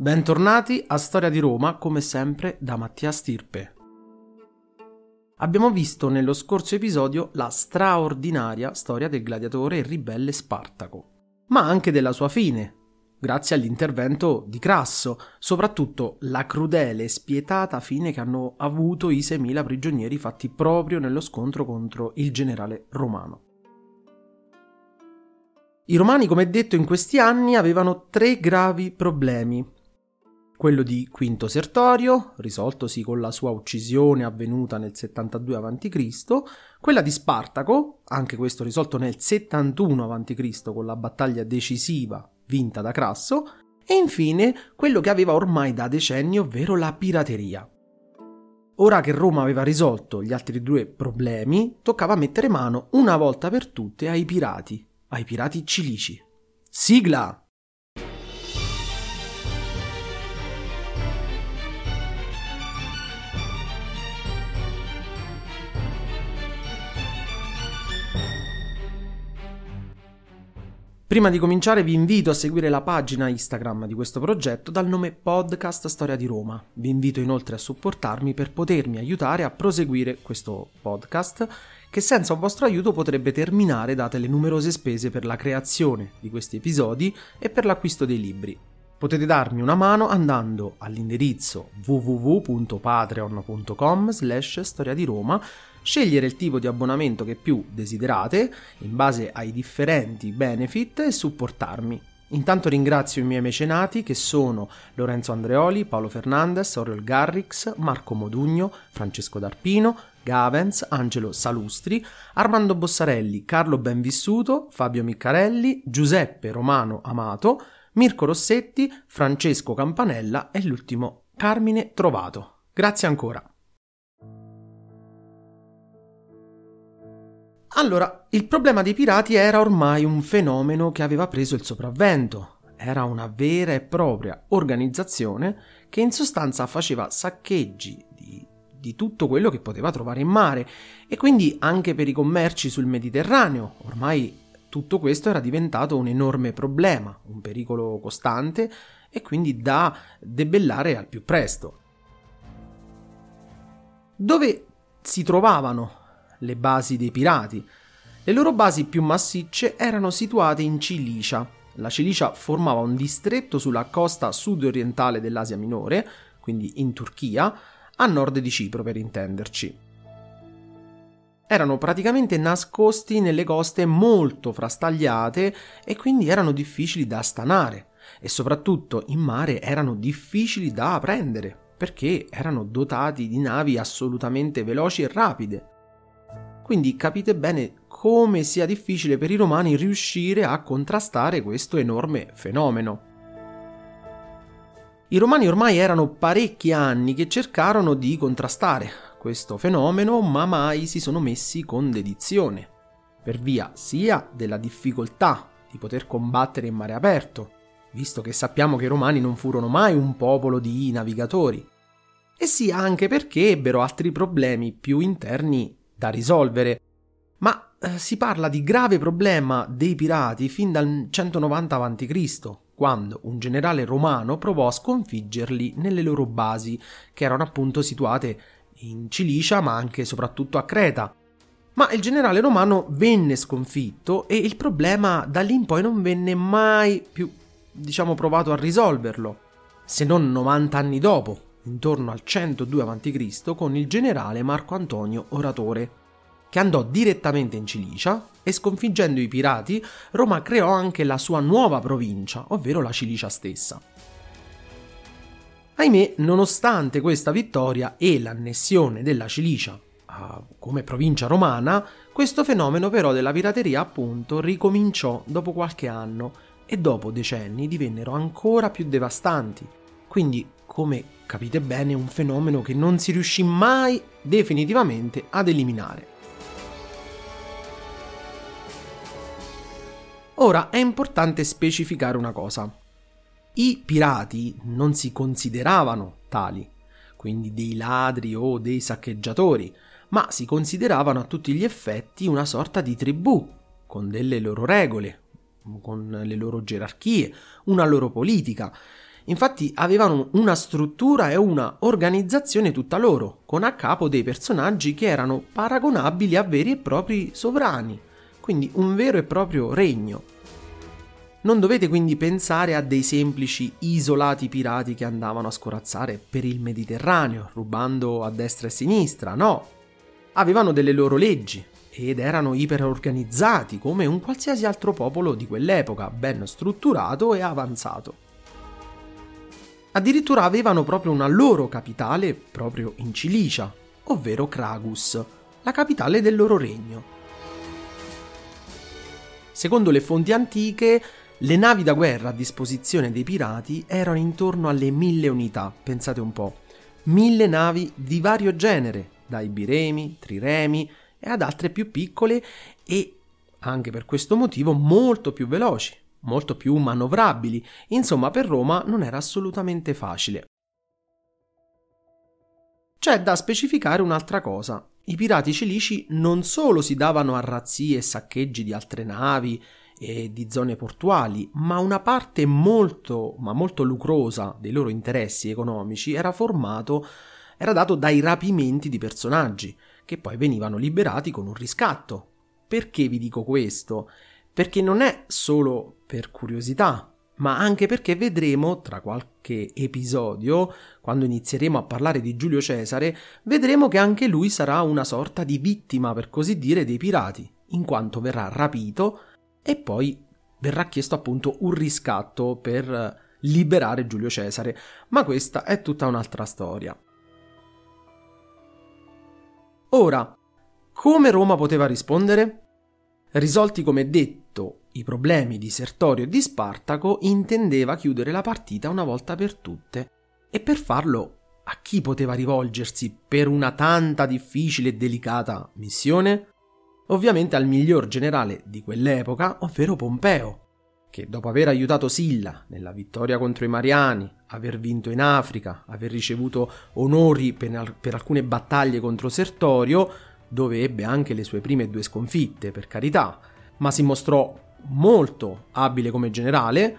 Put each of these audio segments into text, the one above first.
Bentornati a Storia di Roma, come sempre da Mattia Stirpe. Abbiamo visto nello scorso episodio la straordinaria storia del gladiatore e ribelle Spartaco, ma anche della sua fine, grazie all'intervento di Crasso, soprattutto la crudele e spietata fine che hanno avuto i 6.000 prigionieri fatti proprio nello scontro contro il generale romano. I romani, come detto, in questi anni avevano tre gravi problemi quello di Quinto Sertorio, risoltosi con la sua uccisione avvenuta nel 72 a.C., quella di Spartaco, anche questo risolto nel 71 a.C. con la battaglia decisiva vinta da Crasso, e infine quello che aveva ormai da decenni, ovvero la pirateria. Ora che Roma aveva risolto gli altri due problemi, toccava mettere mano una volta per tutte ai pirati, ai pirati cilici. Sigla! Prima di cominciare vi invito a seguire la pagina Instagram di questo progetto dal nome Podcast Storia di Roma. Vi invito inoltre a supportarmi per potermi aiutare a proseguire questo podcast che senza un vostro aiuto potrebbe terminare date le numerose spese per la creazione di questi episodi e per l'acquisto dei libri. Potete darmi una mano andando all'indirizzo www.patreon.com slash storia di Roma scegliere il tipo di abbonamento che più desiderate in base ai differenti benefit e supportarmi. Intanto ringrazio i miei mecenati che sono Lorenzo Andreoli, Paolo Fernandez, Oriol Garrix, Marco Modugno, Francesco D'Arpino, Gavens, Angelo Salustri, Armando Bossarelli, Carlo Benvissuto, Fabio Miccarelli, Giuseppe Romano Amato, Mirko Rossetti, Francesco Campanella e l'ultimo Carmine Trovato. Grazie ancora. Allora, il problema dei pirati era ormai un fenomeno che aveva preso il sopravvento. Era una vera e propria organizzazione che in sostanza faceva saccheggi di, di tutto quello che poteva trovare in mare e quindi anche per i commerci sul Mediterraneo. Ormai tutto questo era diventato un enorme problema, un pericolo costante e quindi da debellare al più presto. Dove si trovavano le basi dei pirati. Le loro basi più massicce erano situate in Cilicia. La Cilicia formava un distretto sulla costa sud-orientale dell'Asia Minore, quindi in Turchia, a nord di Cipro per intenderci. Erano praticamente nascosti nelle coste molto frastagliate e quindi erano difficili da stanare e soprattutto in mare erano difficili da prendere perché erano dotati di navi assolutamente veloci e rapide. Quindi capite bene come sia difficile per i romani riuscire a contrastare questo enorme fenomeno. I romani ormai erano parecchi anni che cercarono di contrastare questo fenomeno, ma mai si sono messi con dedizione, per via sia della difficoltà di poter combattere in mare aperto, visto che sappiamo che i romani non furono mai un popolo di navigatori, e sia anche perché ebbero altri problemi più interni da risolvere. Ma eh, si parla di grave problema dei pirati fin dal 190 a.C., quando un generale romano provò a sconfiggerli nelle loro basi, che erano appunto situate in Cilicia, ma anche e soprattutto a Creta. Ma il generale romano venne sconfitto e il problema da lì in poi non venne mai più, diciamo, provato a risolverlo, se non 90 anni dopo, intorno al 102 a.C., con il generale Marco Antonio Oratore, che andò direttamente in Cilicia e sconfiggendo i pirati, Roma creò anche la sua nuova provincia, ovvero la Cilicia stessa. Ahimè, nonostante questa vittoria e l'annessione della Cilicia uh, come provincia romana, questo fenomeno però della pirateria appunto ricominciò dopo qualche anno e dopo decenni divennero ancora più devastanti. Quindi come capite bene, un fenomeno che non si riuscì mai definitivamente ad eliminare. Ora è importante specificare una cosa. I pirati non si consideravano tali, quindi dei ladri o dei saccheggiatori, ma si consideravano a tutti gli effetti una sorta di tribù, con delle loro regole, con le loro gerarchie, una loro politica, Infatti avevano una struttura e una organizzazione tutta loro, con a capo dei personaggi che erano paragonabili a veri e propri sovrani, quindi un vero e proprio regno. Non dovete quindi pensare a dei semplici isolati pirati che andavano a scorazzare per il Mediterraneo, rubando a destra e a sinistra, no. Avevano delle loro leggi ed erano iperorganizzati come un qualsiasi altro popolo di quell'epoca, ben strutturato e avanzato. Addirittura avevano proprio una loro capitale proprio in Cilicia, ovvero Cragus, la capitale del loro regno. Secondo le fonti antiche, le navi da guerra a disposizione dei pirati erano intorno alle mille unità, pensate un po'. Mille navi di vario genere, dai biremi, triremi e ad altre più piccole e, anche per questo motivo, molto più veloci, molto più manovrabili. Insomma, per Roma non era assolutamente facile. C'è da specificare un'altra cosa. I pirati cilici non solo si davano a razzie e saccheggi di altre navi e di zone portuali, ma una parte molto, ma molto lucrosa dei loro interessi economici era formato, era dato dai rapimenti di personaggi, che poi venivano liberati con un riscatto. Perché vi dico questo? Perché non è solo per curiosità, ma anche perché vedremo tra qualche episodio, quando inizieremo a parlare di Giulio Cesare, vedremo che anche lui sarà una sorta di vittima, per così dire, dei pirati, in quanto verrà rapito e poi verrà chiesto appunto un riscatto per liberare Giulio Cesare, ma questa è tutta un'altra storia. Ora, come Roma poteva rispondere? Risolti come detto i problemi di Sertorio e di Spartaco, intendeva chiudere la partita una volta per tutte. E per farlo, a chi poteva rivolgersi per una tanta difficile e delicata missione? Ovviamente al miglior generale di quell'epoca, ovvero Pompeo, che dopo aver aiutato Silla nella vittoria contro i Mariani, aver vinto in Africa, aver ricevuto onori per, per alcune battaglie contro Sertorio, dove ebbe anche le sue prime due sconfitte, per carità, ma si mostrò molto abile come generale,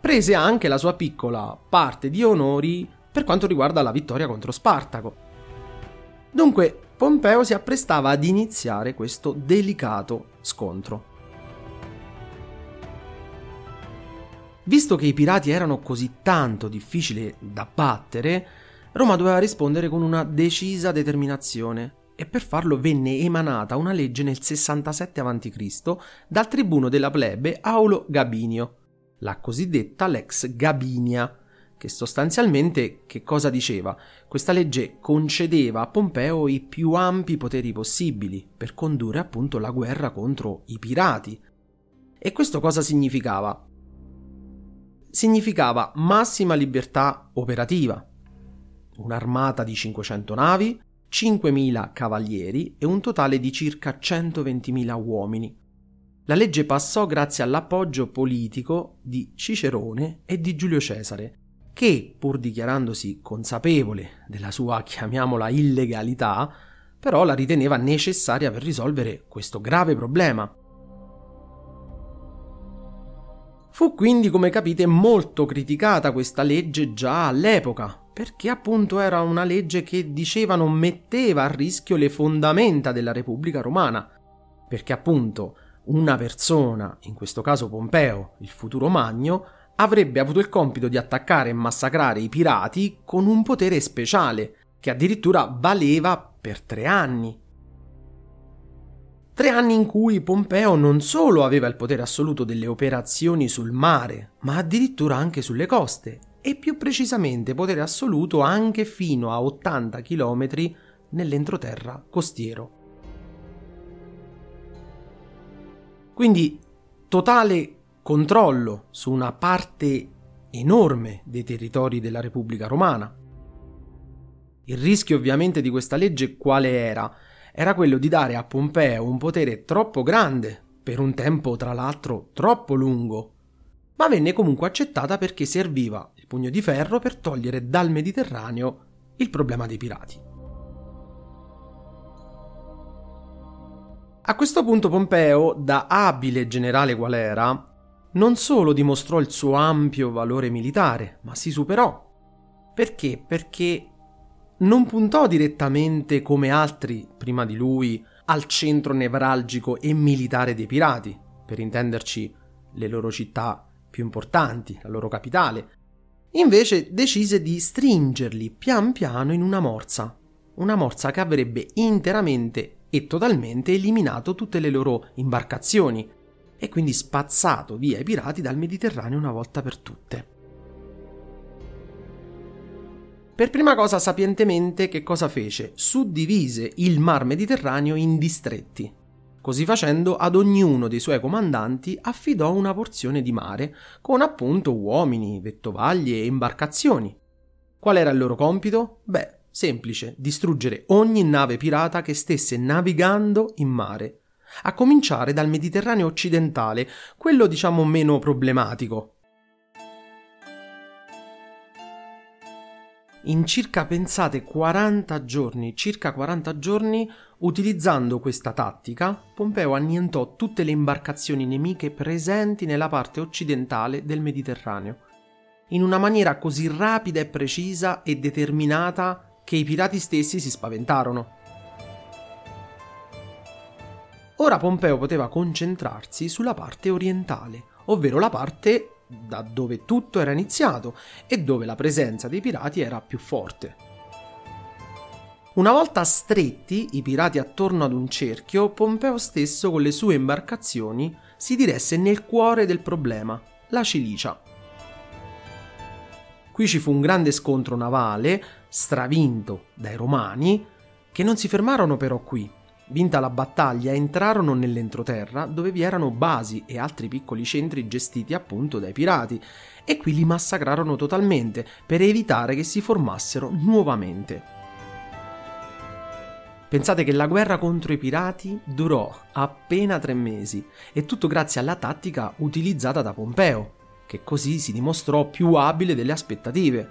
prese anche la sua piccola parte di onori per quanto riguarda la vittoria contro Spartaco. Dunque, Pompeo si apprestava ad iniziare questo delicato scontro. Visto che i pirati erano così tanto difficili da battere, Roma doveva rispondere con una decisa determinazione e per farlo venne emanata una legge nel 67 a.C. dal tribuno della plebe Aulo Gabinio, la cosiddetta Lex Gabinia, che sostanzialmente che cosa diceva? Questa legge concedeva a Pompeo i più ampi poteri possibili per condurre appunto la guerra contro i pirati. E questo cosa significava? Significava massima libertà operativa, un'armata di 500 navi, 5.000 cavalieri e un totale di circa 120.000 uomini. La legge passò grazie all'appoggio politico di Cicerone e di Giulio Cesare, che, pur dichiarandosi consapevole della sua, chiamiamola, illegalità, però la riteneva necessaria per risolvere questo grave problema. Fu quindi, come capite, molto criticata questa legge già all'epoca, perché appunto era una legge che dicevano metteva a rischio le fondamenta della Repubblica Romana, perché appunto una persona, in questo caso Pompeo, il futuro Magno, avrebbe avuto il compito di attaccare e massacrare i pirati con un potere speciale, che addirittura valeva per tre anni. Tre anni in cui Pompeo non solo aveva il potere assoluto delle operazioni sul mare, ma addirittura anche sulle coste, e più precisamente potere assoluto anche fino a 80 km nell'entroterra costiero. Quindi totale controllo su una parte enorme dei territori della Repubblica Romana. Il rischio ovviamente di questa legge quale era? Era quello di dare a Pompeo un potere troppo grande, per un tempo tra l'altro troppo lungo, ma venne comunque accettata perché serviva il pugno di ferro per togliere dal Mediterraneo il problema dei pirati. A questo punto Pompeo, da abile generale qual era, non solo dimostrò il suo ampio valore militare, ma si superò. Perché? Perché non puntò direttamente come altri prima di lui al centro nevralgico e militare dei pirati, per intenderci le loro città più importanti, la loro capitale. Invece decise di stringerli pian piano in una morsa, una morsa che avrebbe interamente e totalmente eliminato tutte le loro imbarcazioni e quindi spazzato via i pirati dal Mediterraneo una volta per tutte. Per prima cosa sapientemente che cosa fece? Suddivise il mar Mediterraneo in distretti. Così facendo ad ognuno dei suoi comandanti affidò una porzione di mare, con appunto uomini, vettovaglie e imbarcazioni. Qual era il loro compito? Beh, semplice, distruggere ogni nave pirata che stesse navigando in mare, a cominciare dal Mediterraneo occidentale, quello diciamo meno problematico, in circa, pensate, 40 giorni, circa 40 giorni, utilizzando questa tattica, Pompeo annientò tutte le imbarcazioni nemiche presenti nella parte occidentale del Mediterraneo, in una maniera così rapida e precisa e determinata che i pirati stessi si spaventarono. Ora Pompeo poteva concentrarsi sulla parte orientale, ovvero la parte da dove tutto era iniziato e dove la presenza dei pirati era più forte. Una volta stretti i pirati attorno ad un cerchio, Pompeo stesso con le sue imbarcazioni si diresse nel cuore del problema, la Cilicia. Qui ci fu un grande scontro navale, stravinto dai romani, che non si fermarono però qui, Vinta la battaglia, entrarono nell'entroterra dove vi erano basi e altri piccoli centri gestiti appunto dai pirati e qui li massacrarono totalmente per evitare che si formassero nuovamente. Pensate che la guerra contro i pirati durò appena tre mesi e tutto grazie alla tattica utilizzata da Pompeo, che così si dimostrò più abile delle aspettative.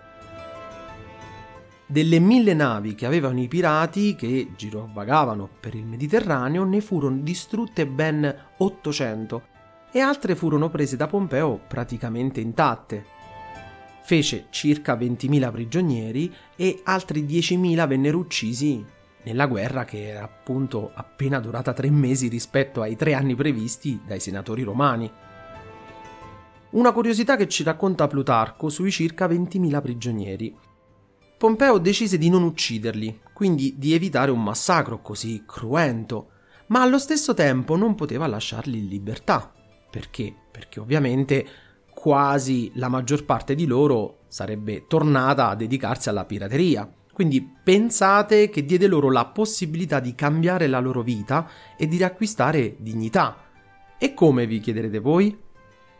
Delle mille navi che avevano i pirati che girovagavano per il Mediterraneo ne furono distrutte ben 800 e altre furono prese da Pompeo praticamente intatte. Fece circa 20.000 prigionieri e altri 10.000 vennero uccisi nella guerra che era appunto appena durata tre mesi rispetto ai tre anni previsti dai senatori romani. Una curiosità che ci racconta Plutarco sui circa 20.000 prigionieri. Pompeo decise di non ucciderli, quindi di evitare un massacro così cruento, ma allo stesso tempo non poteva lasciarli in libertà. Perché? Perché ovviamente quasi la maggior parte di loro sarebbe tornata a dedicarsi alla pirateria. Quindi pensate che diede loro la possibilità di cambiare la loro vita e di riacquistare dignità. E come vi chiederete voi?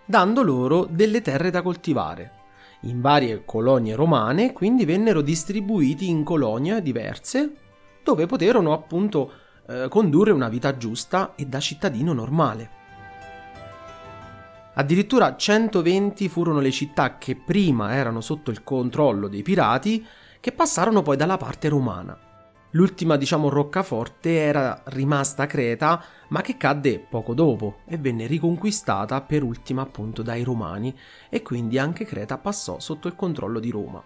Dando loro delle terre da coltivare in varie colonie romane, quindi vennero distribuiti in colonie diverse dove poterono appunto eh, condurre una vita giusta e da cittadino normale. Addirittura 120 furono le città che prima erano sotto il controllo dei pirati, che passarono poi dalla parte romana. L'ultima, diciamo, roccaforte era rimasta Creta, ma che cadde poco dopo e venne riconquistata per ultima appunto dai Romani e quindi anche Creta passò sotto il controllo di Roma.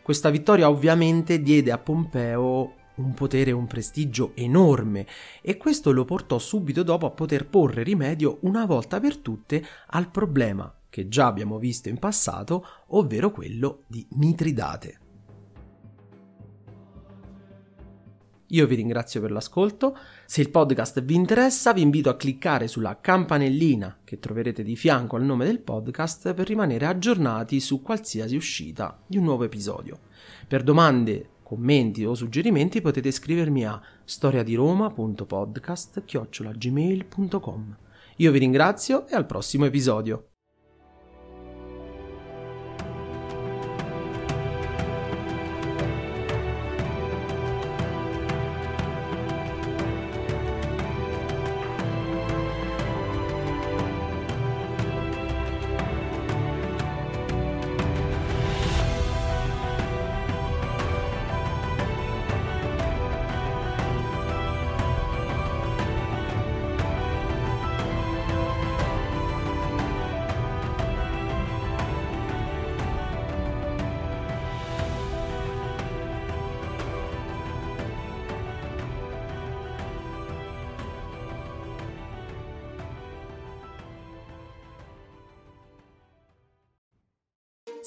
Questa vittoria ovviamente diede a Pompeo un potere e un prestigio enorme e questo lo portò subito dopo a poter porre rimedio una volta per tutte al problema che già abbiamo visto in passato, ovvero quello di Mitridate. Io vi ringrazio per l'ascolto. Se il podcast vi interessa, vi invito a cliccare sulla campanellina che troverete di fianco al nome del podcast per rimanere aggiornati su qualsiasi uscita di un nuovo episodio. Per domande, commenti o suggerimenti potete scrivermi a storiadiroma.podcast@gmail.com. Io vi ringrazio e al prossimo episodio.